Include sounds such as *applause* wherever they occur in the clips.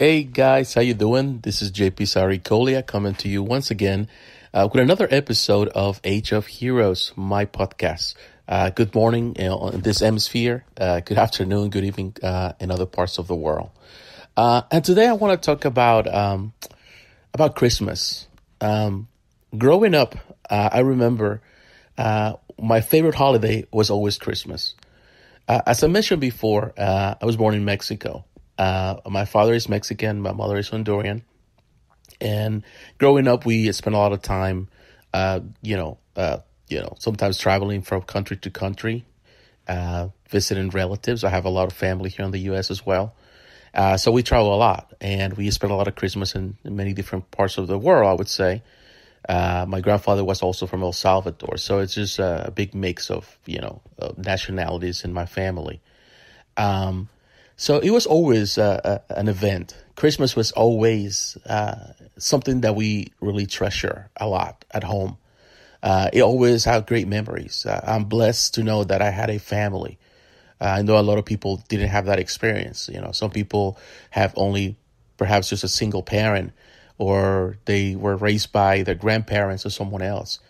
Hey guys, how you doing? This is JP Sarikolia coming to you once again uh, with another episode of Age of Heroes, my podcast. Uh, good morning in this hemisphere. Uh, good afternoon, good evening uh, in other parts of the world. Uh, and today I want to talk about um, about Christmas. Um, growing up, uh, I remember my favorite holiday was always Christmas. as I mentioned before, I was born in Mexico. Uh, my father is Mexican, my mother is Honduran. And growing up, we spent a lot of time, uh, you know, uh, you know, sometimes traveling from country to country, uh, visiting relatives. I have a lot of family here in the U.S. as well. Uh, so we travel a lot and we spend a lot of Christmas in, many different parts of the world, I would say. Uh, my grandfather was also from El Salvador. So it's just a big mix of, you know, nationalities in my family. Um, so it was always uh, an event. Christmas was always uh, something that we really treasure a lot at home. Uh, it always had great memories. Uh, I'm blessed to know that I had a family. Uh, I know a lot of people didn't have that experience. You know, some people have only perhaps just a single parent, or they were raised by their grandparents or someone else.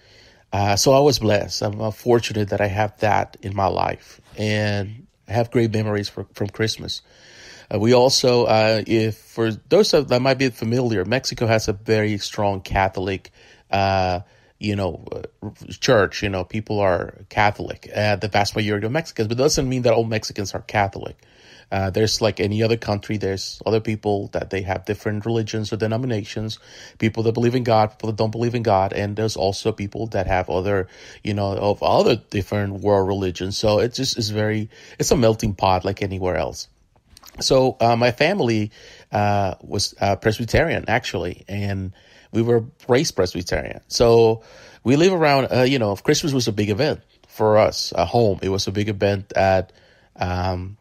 Uh, so I was blessed. I'm fortunate that I have that in my life, and have great memories for, from Christmas. Uh, we also, uh, if for those that might be familiar, Mexico has a very strong Catholic, uh, you know, uh, church. You know, people are Catholic. Uh, the vast majority of Mexicans, but it doesn't mean that all Mexicans are Catholic. Uh, there's like any other country, there's other people that they have different religions or denominations, people that believe in God, people that don't believe in God, and there's also people that have other, you know, of other different world religions. So it just is very, it's a melting pot like anywhere else. So uh, my family uh, was uh, Presbyterian actually, and we were raised Presbyterian. So we live around, uh, you know, Christmas was a big event for us. at home, it was a big event at um,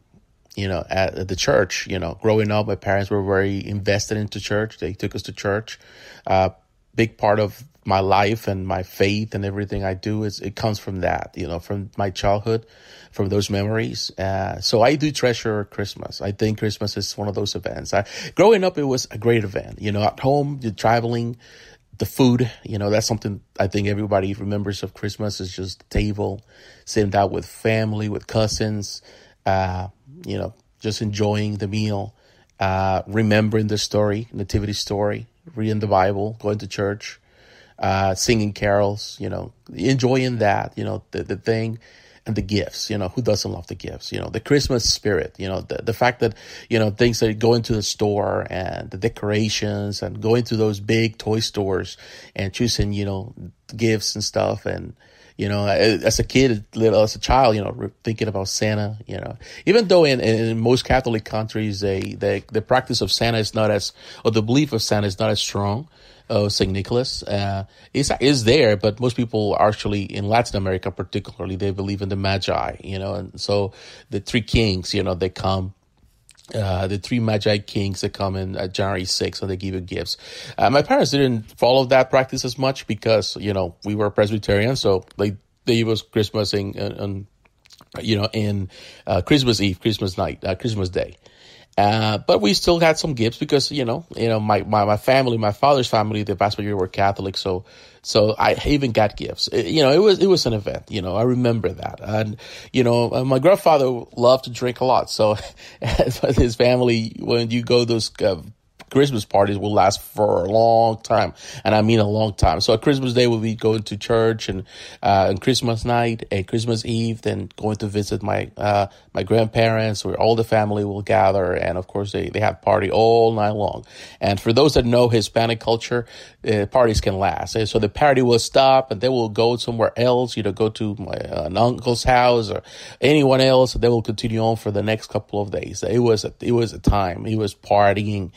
you know, at the church, you know, growing up, my parents were very invested into church. They took us to church. Uh, big part of my life and my faith and everything I do is it comes from that, you know, from my childhood, from those memories. Uh, so I do treasure Christmas. I think Christmas is one of those events. I, growing up, it was a great event. You know, at home, you're traveling, the food, you know, that's something I think everybody remembers of Christmas is just the table, sitting down with family, with cousins, uh, you know, just enjoying the meal, uh, remembering the story, nativity story, reading the Bible, going to church, uh, singing carols, you know, enjoying that, you know, the, the thing and the gifts, you know, who doesn't love the gifts, you know, the Christmas spirit, you know, the, the fact that, you know, things that go into the store and the decorations and going to those big toy stores and choosing, you know, gifts and stuff and, you know, as a kid, as a child, you know, thinking about Santa, you know, even though in, in most Catholic countries, they, they, the practice of Santa is not as, or the belief of Santa is not as strong. Oh, St. Nicholas uh, is is there, but most people actually in Latin America, particularly, they believe in the Magi, you know, and so the three kings, you know, they come uh, the three Magi kings that come in January 6th and they give you gifts. Uh, my parents didn't follow that practice as much because, you know, we were Presbyterian, so they, they gave us Christmas and, and you know, in uh, Christmas Eve, Christmas night, uh, Christmas Day. Uh, but we still had some gifts because you know, you know, my, my, my family, my father's family, the vast majority were Catholic, so so I even got gifts. It, you know, it was it was an event. You know, I remember that, and you know, uh, my grandfather loved to drink a lot, so *laughs* his family when you go those uh, Christmas parties will last for a long time, and I mean a long time. So Christmas Day, we'll be going to church, and uh, and Christmas night and Christmas Eve, then going to visit my uh, my grandparents, where all the family will gather, and of course they they have party all night long. And for those that know Hispanic culture, uh, parties can last. So the party will stop, and they will go somewhere else. You know, go to my uh, an uncle's house or anyone else. They will continue on for the next couple of days. It was a, it was a time. It was partying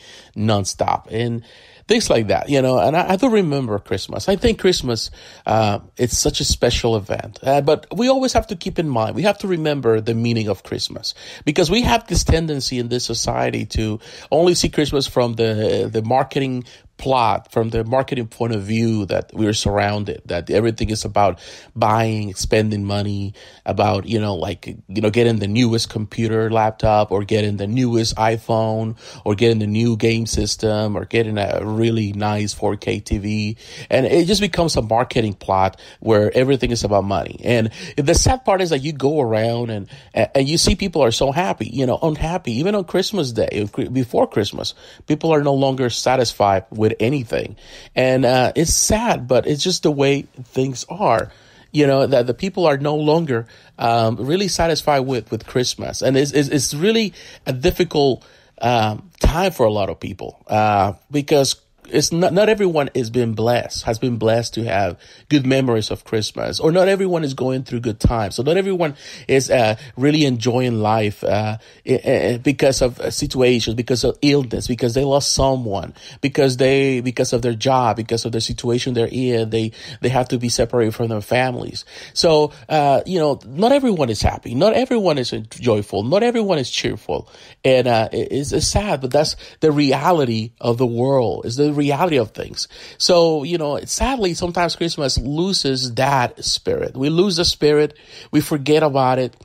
nonstop and things like that, you know. And I, I do remember Christmas. I think Christmas, uh, it's such a special event. Uh, but we always have to keep in mind, we have to remember the meaning of Christmas because we have this tendency in this society to only see Christmas from the the marketing plot from the marketing point of view that we're surrounded that everything is about buying spending money about you know like you know getting the newest computer laptop or getting the newest iphone or getting the new game system or getting a really nice 4k tv and it just becomes a marketing plot where everything is about money. And the sad part is that you go around and and you see people are so happy you know unhappy. Even on christmas day before christmas people are no longer satisfied with anything. And uh, it's sad, but it's just the way things are. You know, that the people are no longer um, really satisfied with, with Christmas. And it's, it's, it's really a difficult um, time for a lot of people uh, because it's not not everyone has been blessed has been blessed to have good memories of Christmas, or not everyone is going through good times. So not everyone is uh, really enjoying life uh, because of situations, because of illness, because they lost someone, because they because of their job, because of the situation they're in, they they have to be separated from their families. So uh, you know, not everyone is happy, not everyone is joyful, not everyone is cheerful, and uh, it's, it's sad, but that's the reality of the world. Is the reality of things. So, you know, sadly, sometimes Christmas loses that spirit. We lose the spirit. We forget about it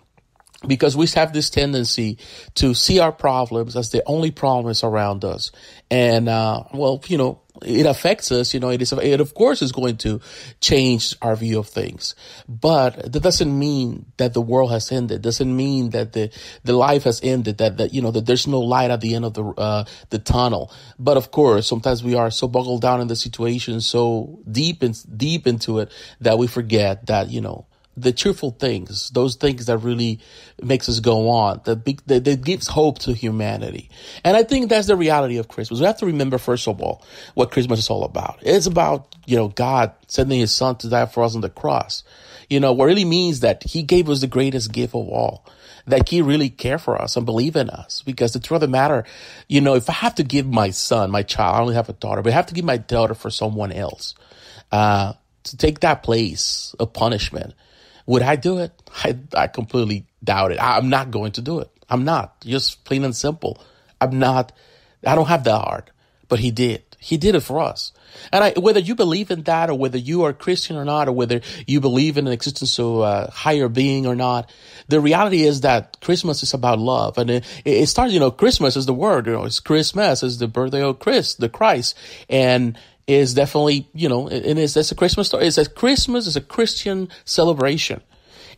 because we have this tendency to see our problems as the only problems around us. And, uh, well, you know, it affects us, you know, it is, it of course is going to change our view of things, but that doesn't mean that the world has ended. Doesn't mean that the, the life has ended, that, that, you know, that there's no light at the end of the, uh, the tunnel. But of course, sometimes we are so buckled down in the situation, so deep and deep into it that we forget that, you know, the cheerful things, those things that really makes us go on, that, that, that gives hope to humanity. And I think that's the reality of Christmas. We have to remember, first of all, what Christmas is all about. It's about, you know, God sending his son to die for us on the cross. You know, what really means that he gave us the greatest gift of all that he really care for us and believe in us. Because the truth of the matter, you know, if I have to give my son, my child, I only have a daughter, but I have to give my daughter for someone else, uh, to take that place of punishment, would I do it? I, I completely doubt it. I'm not going to do it. I'm not. Just plain and simple. I'm not. I don't have that heart. But he did. He did it for us. And I, whether you believe in that or whether you are Christian or not, or whether you believe in an existence of a higher being or not, the reality is that Christmas is about love. And it, it starts, you know, Christmas is the word, you know, it's Christmas is the birthday of Christ, the Christ. And is definitely, you know, and it's, it's a Christmas story. It's a Christmas is a Christian celebration.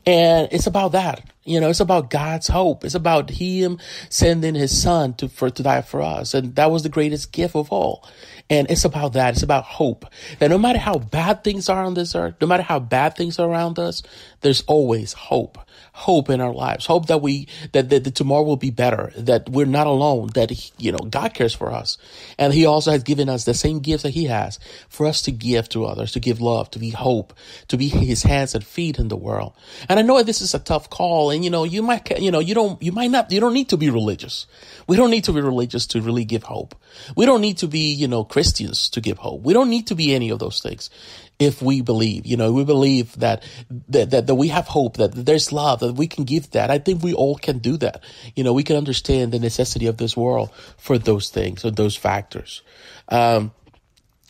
And it's about that. You know, it's about God's hope. It's about Him sending His Son to for to die for us, and that was the greatest gift of all. And it's about that. It's about hope. That no matter how bad things are on this earth, no matter how bad things are around us, there's always hope hope in our lives, hope that we, that, that, tomorrow will be better, that we're not alone, that, you know, God cares for us. And he also has given us the same gifts that he has for us to give to others, to give love, to be hope, to be his hands and feet in the world. And I know this is a tough call and, you know, you might, you know, you don't, you might not, you don't need to be religious. We don't need to be religious to really give hope. We don't need to be, you know, Christians to give hope. We don't need to be any of those things if we believe, you know, we believe that, that, that, that, we have hope, that there's love, that we can give that. I think we all can do that. You know, we can understand the necessity of this world for those things or those factors. Um,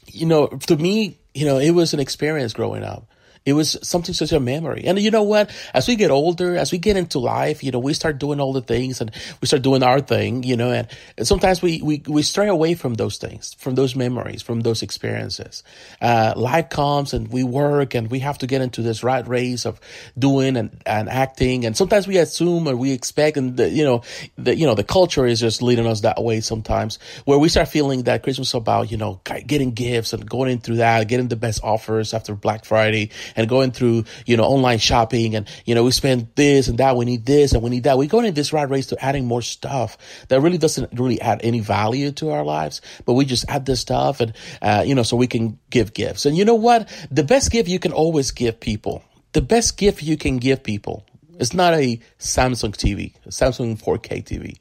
you know, to me, you know, it was an experience growing up. It was something such a memory. And you know what? As we get older, as we get into life, you know, we start doing all the things and we start doing our thing, you know, and, and sometimes we, we, we stray away from those things, from those memories, from those experiences. Uh, life comes and we work and we have to get into this rat race of doing and, and acting. And sometimes we assume or we expect and the, you know, the, you know, the culture is just leading us that way sometimes where we start feeling that Christmas is about, you know, getting gifts and going through that, getting the best offers after Black Friday and going through, you know, online shopping and, you know, we spend this and that. We need this and we need that. We go into this rat race to adding more stuff that really doesn't really add any value to our lives, but we just add this stuff and, uh, you know, so we can give gifts. And you know what? The best gift you can always give people, the best gift you can give people is not a Samsung TV, a Samsung 4K TV.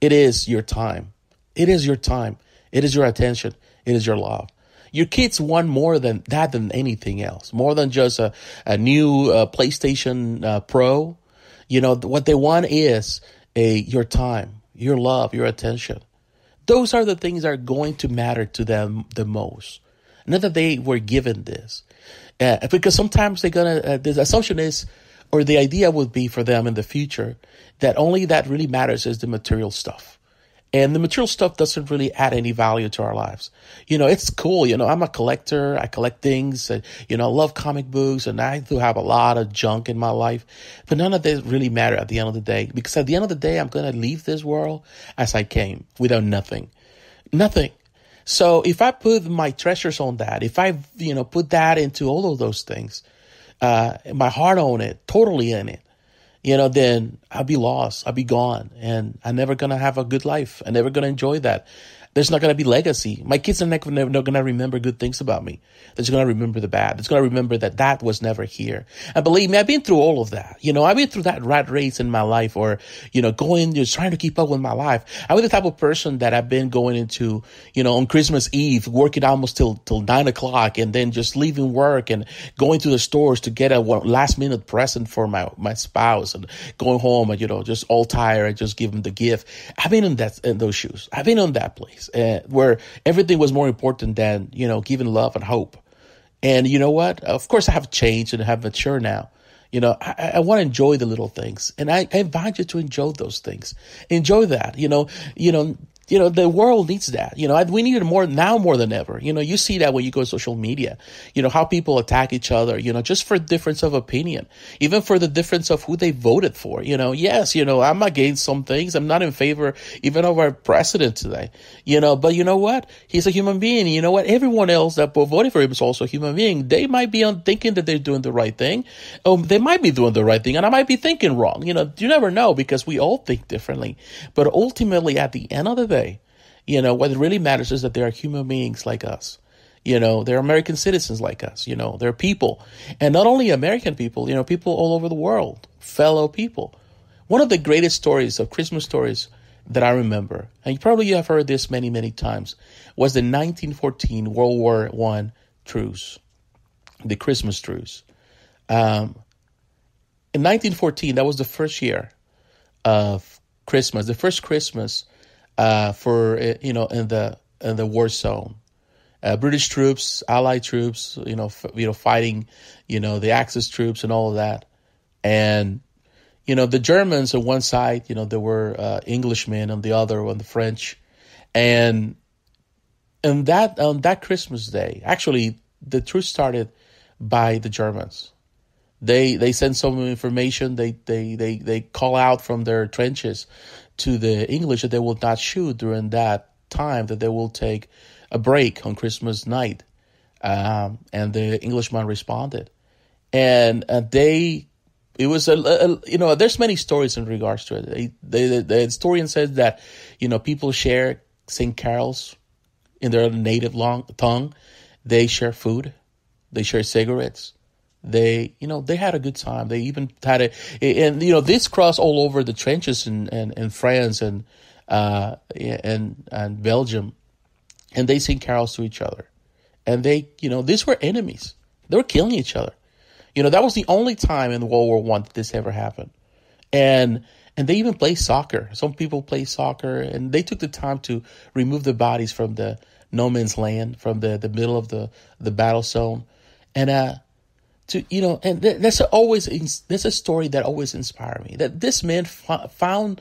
It is your time. It is your time. It is your attention. It is your love. Your kids want more than that than anything else, more than just a, a new uh, PlayStation uh, Pro. You know, what they want is a your time, your love, your attention. those are the things that are going to matter to them the most. Not that they were given this. Uh, because sometimes they're gonna, uh, the assumption is, or the idea would be for them in the future, that only that really matters is the material stuff. And the material stuff doesn't really add any value to our lives. You know, it's cool. You know, I'm a collector. I collect things. And, you know, I love comic books and I do have a lot of junk in my life. But none of this really matter at the end of the day because at the end of the day, I'm going to leave this world as I came without nothing. Nothing. So if I put my treasures on that, if I, you know, put that into all of those things, uh, my heart on it, totally in it, you know, then I'll be lost. I'll be gone and I'm never going to have a good life. I'm never going to enjoy that there's not going to be legacy. My kids are not, going to remember good things about me. They're going to remember the bad. They're going to remember that that was never here. And believe me, I've been through all of that. You know, I've been through that rat race in my life or, you know, going, just trying to keep up with my life. I was the type of person that I've been going into, you know, on Christmas Eve, working almost till, till nine o'clock and then just leaving work and going to the stores to get a last minute present for my, my spouse and going home and, you know, just all tired and just give them the gift. I've been in that, in those shoes. I've been on that place uh, where everything was more important than you know giving love and hope. And you know what? Of course, I have changed and have matured now. You know, I, I want to enjoy the little things, and I, I invite you to enjoy those things. Enjoy that. You know, you know, you know, the world needs that. You know, we need it more now more than ever. You know, you see that when you go to social media, you know, how people attack each other, you know, just for difference of opinion, even for the difference of who they voted for. You know, yes, you know, I'm against some things. I'm not in favor even of our president today, you know, but you know what? He's a human being. You know what? Everyone else that voted for him is also a human being. They might be on thinking that they're doing the right thing. Um, they might be doing the right thing and I might be thinking wrong. You know, you never know because we all think differently. But ultimately, at the end of the day, you know, what really matters is that they are human beings like us. You know, they're American citizens like us. You know, they're people. And not only American people, you know, people all over the world, fellow people. One of the greatest stories of Christmas stories that I remember, and you probably have heard this many, many times, was the 1914 World War One truce, the Christmas truce. Um, in 1914, that was the first year of Christmas, the first Christmas uh, for uh, you know in the in the war zone. Uh, British troops, Allied troops, you know, f- you know, fighting, you know, the Axis troops and all of that, and you know, the Germans on one side, you know, there were uh, Englishmen on the other, on the French, and and that on that Christmas day, actually, the truce started by the Germans. They they send some information. They they they they call out from their trenches to the English that they will not shoot during that time, that they will take a break on Christmas night. Um, and the Englishman responded. And uh, they, it was a, a, you know, there's many stories in regards to it. They, they, the historian says that, you know, people share, sing carols in their native long, tongue. They share food. They share cigarettes they you know they had a good time. They even had a and you know this crossed all over the trenches in in, in france and uh and and belgium. And they sing carols to each other. And they you know these were enemies. They were killing each other. You know that was the only time in world war one that this ever happened. And and they even play soccer. Some people play soccer and they took the time to remove the bodies from the no man's land from the the middle of the the battle zone. And uh to you know and that's always that's a story that always inspired me that this man found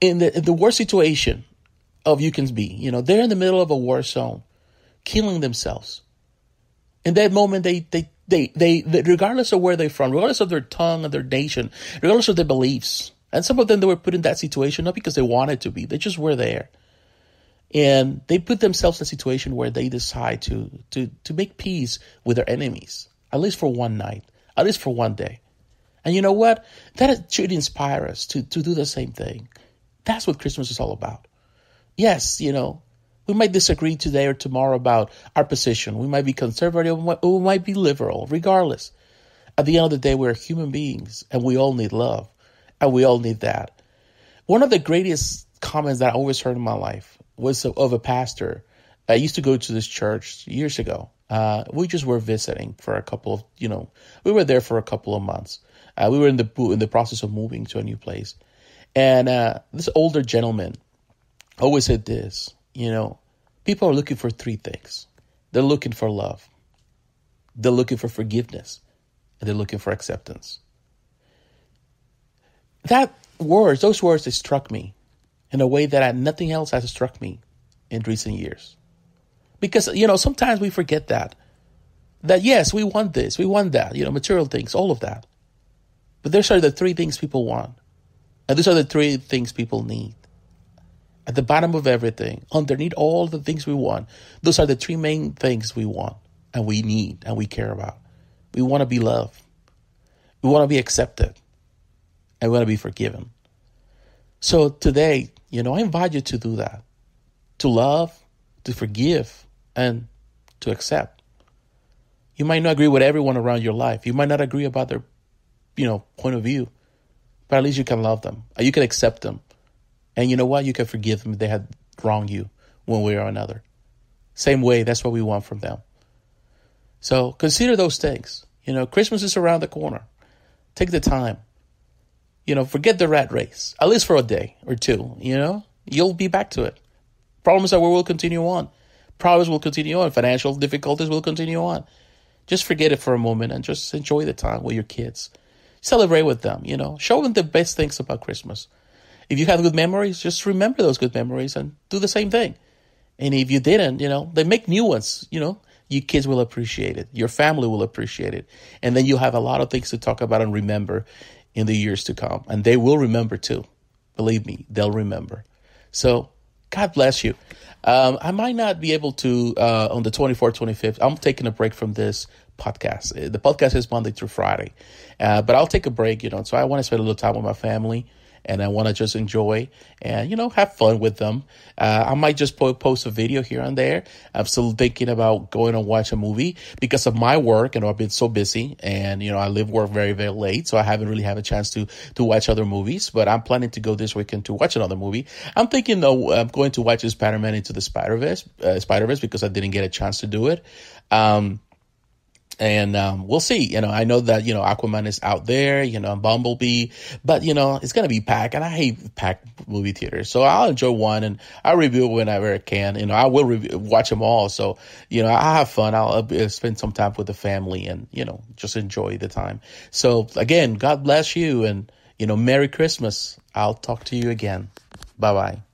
in the the worst situation of you can be. You know they're in the middle of a war zone killing themselves. In that moment they they they, they, they regardless of where they're from regardless of their tongue and their nation regardless of their beliefs and some of them they were put in that situation not because they wanted to be they just were there. And they put themselves in a situation where they decide to to to make peace with their enemies at least for one night, at least for one day. And you know what? That should inspire us to, to do the same thing. That's what Christmas is all about. Yes, you know, we might disagree today or tomorrow about our position. We might be conservative or we might be liberal, regardless. At the end of the day, we're human beings and we all need love and we all need that. One of the greatest comments that I always heard in my life was of a pastor. I used to go to this church years ago uh, we just were visiting for a couple of, you know, we were there for a couple of months. Uh, we were in the in the process of moving to a new place, and uh, this older gentleman always said this. you know, people are looking for three things. They're looking for love. They're looking for forgiveness. And they're looking for acceptance. That words, those words, they struck me in a way that I, nothing else has struck me in recent years. Because, you know, sometimes we forget that. That yes, we want this, we want that, you know, material things, all of that. But those are the three things people want. And these are the three things people need. At the bottom of everything, underneath all the things we want, those are the three main things we want and we need and we care about. We want to be loved. We want to be accepted. And we want to be forgiven. So today, you know, I invite you to do that. To love, to forgive, and to accept. You might not agree with everyone around your life. You might not agree about their, you know, point of view. But at least you can love them. Uh, you can accept them. And you know what? You can forgive them if they had wronged you one way or another. Same way, that's what we want from them. So consider those things. You know, Christmas is around the corner. Take the time. You know, forget the rat race, at least for a day or two. You know, you'll be back to it. Problems that we will continue on. Problems will continue on. Financial difficulties will continue on. Just forget it for a moment and just enjoy the time with your kids celebrate with them, you know, show them the best things about Christmas. If you have good memories, just remember those good memories and do the same thing. And if you didn't, you know, they make new ones, you know, your kids will appreciate it. Your family will appreciate it. And then you have a lot of things to talk about and remember in the years to come. And they will remember too. Believe me, they'll remember. So God bless you. Um, I might not be able to uh, on the 24th, 25th. I'm taking a break from this podcast. The podcast is Monday through Friday, uh, but I'll take a break, you know. So I want to spend a little time with my family, and I want to just enjoy and you know have fun with them. Uh, I might just po- post a video here and there. I'm still thinking about going and watch a movie because of my work. You know, I've been so busy, and you know I live work very very late, so I haven't really had a chance to to watch other movies. But I'm planning to go this weekend to watch another movie. I'm thinking though I'm going to watch Spider Man into the Spider Verse, uh, Spider Verse because I didn't get a chance to do it. Um, and um, we'll see. You know, I know that you know Aquaman is out there. You know, Bumblebee, but you know it's gonna be packed, and I hate packed movie theaters. So I'll enjoy one, and I'll review whenever I can. You know, I will review, watch them all. So you know, I have fun. I'll uh, spend some time with the family, and you know, just enjoy the time. So again, God bless you, and you know, Merry Christmas. I'll talk to you again. Bye bye.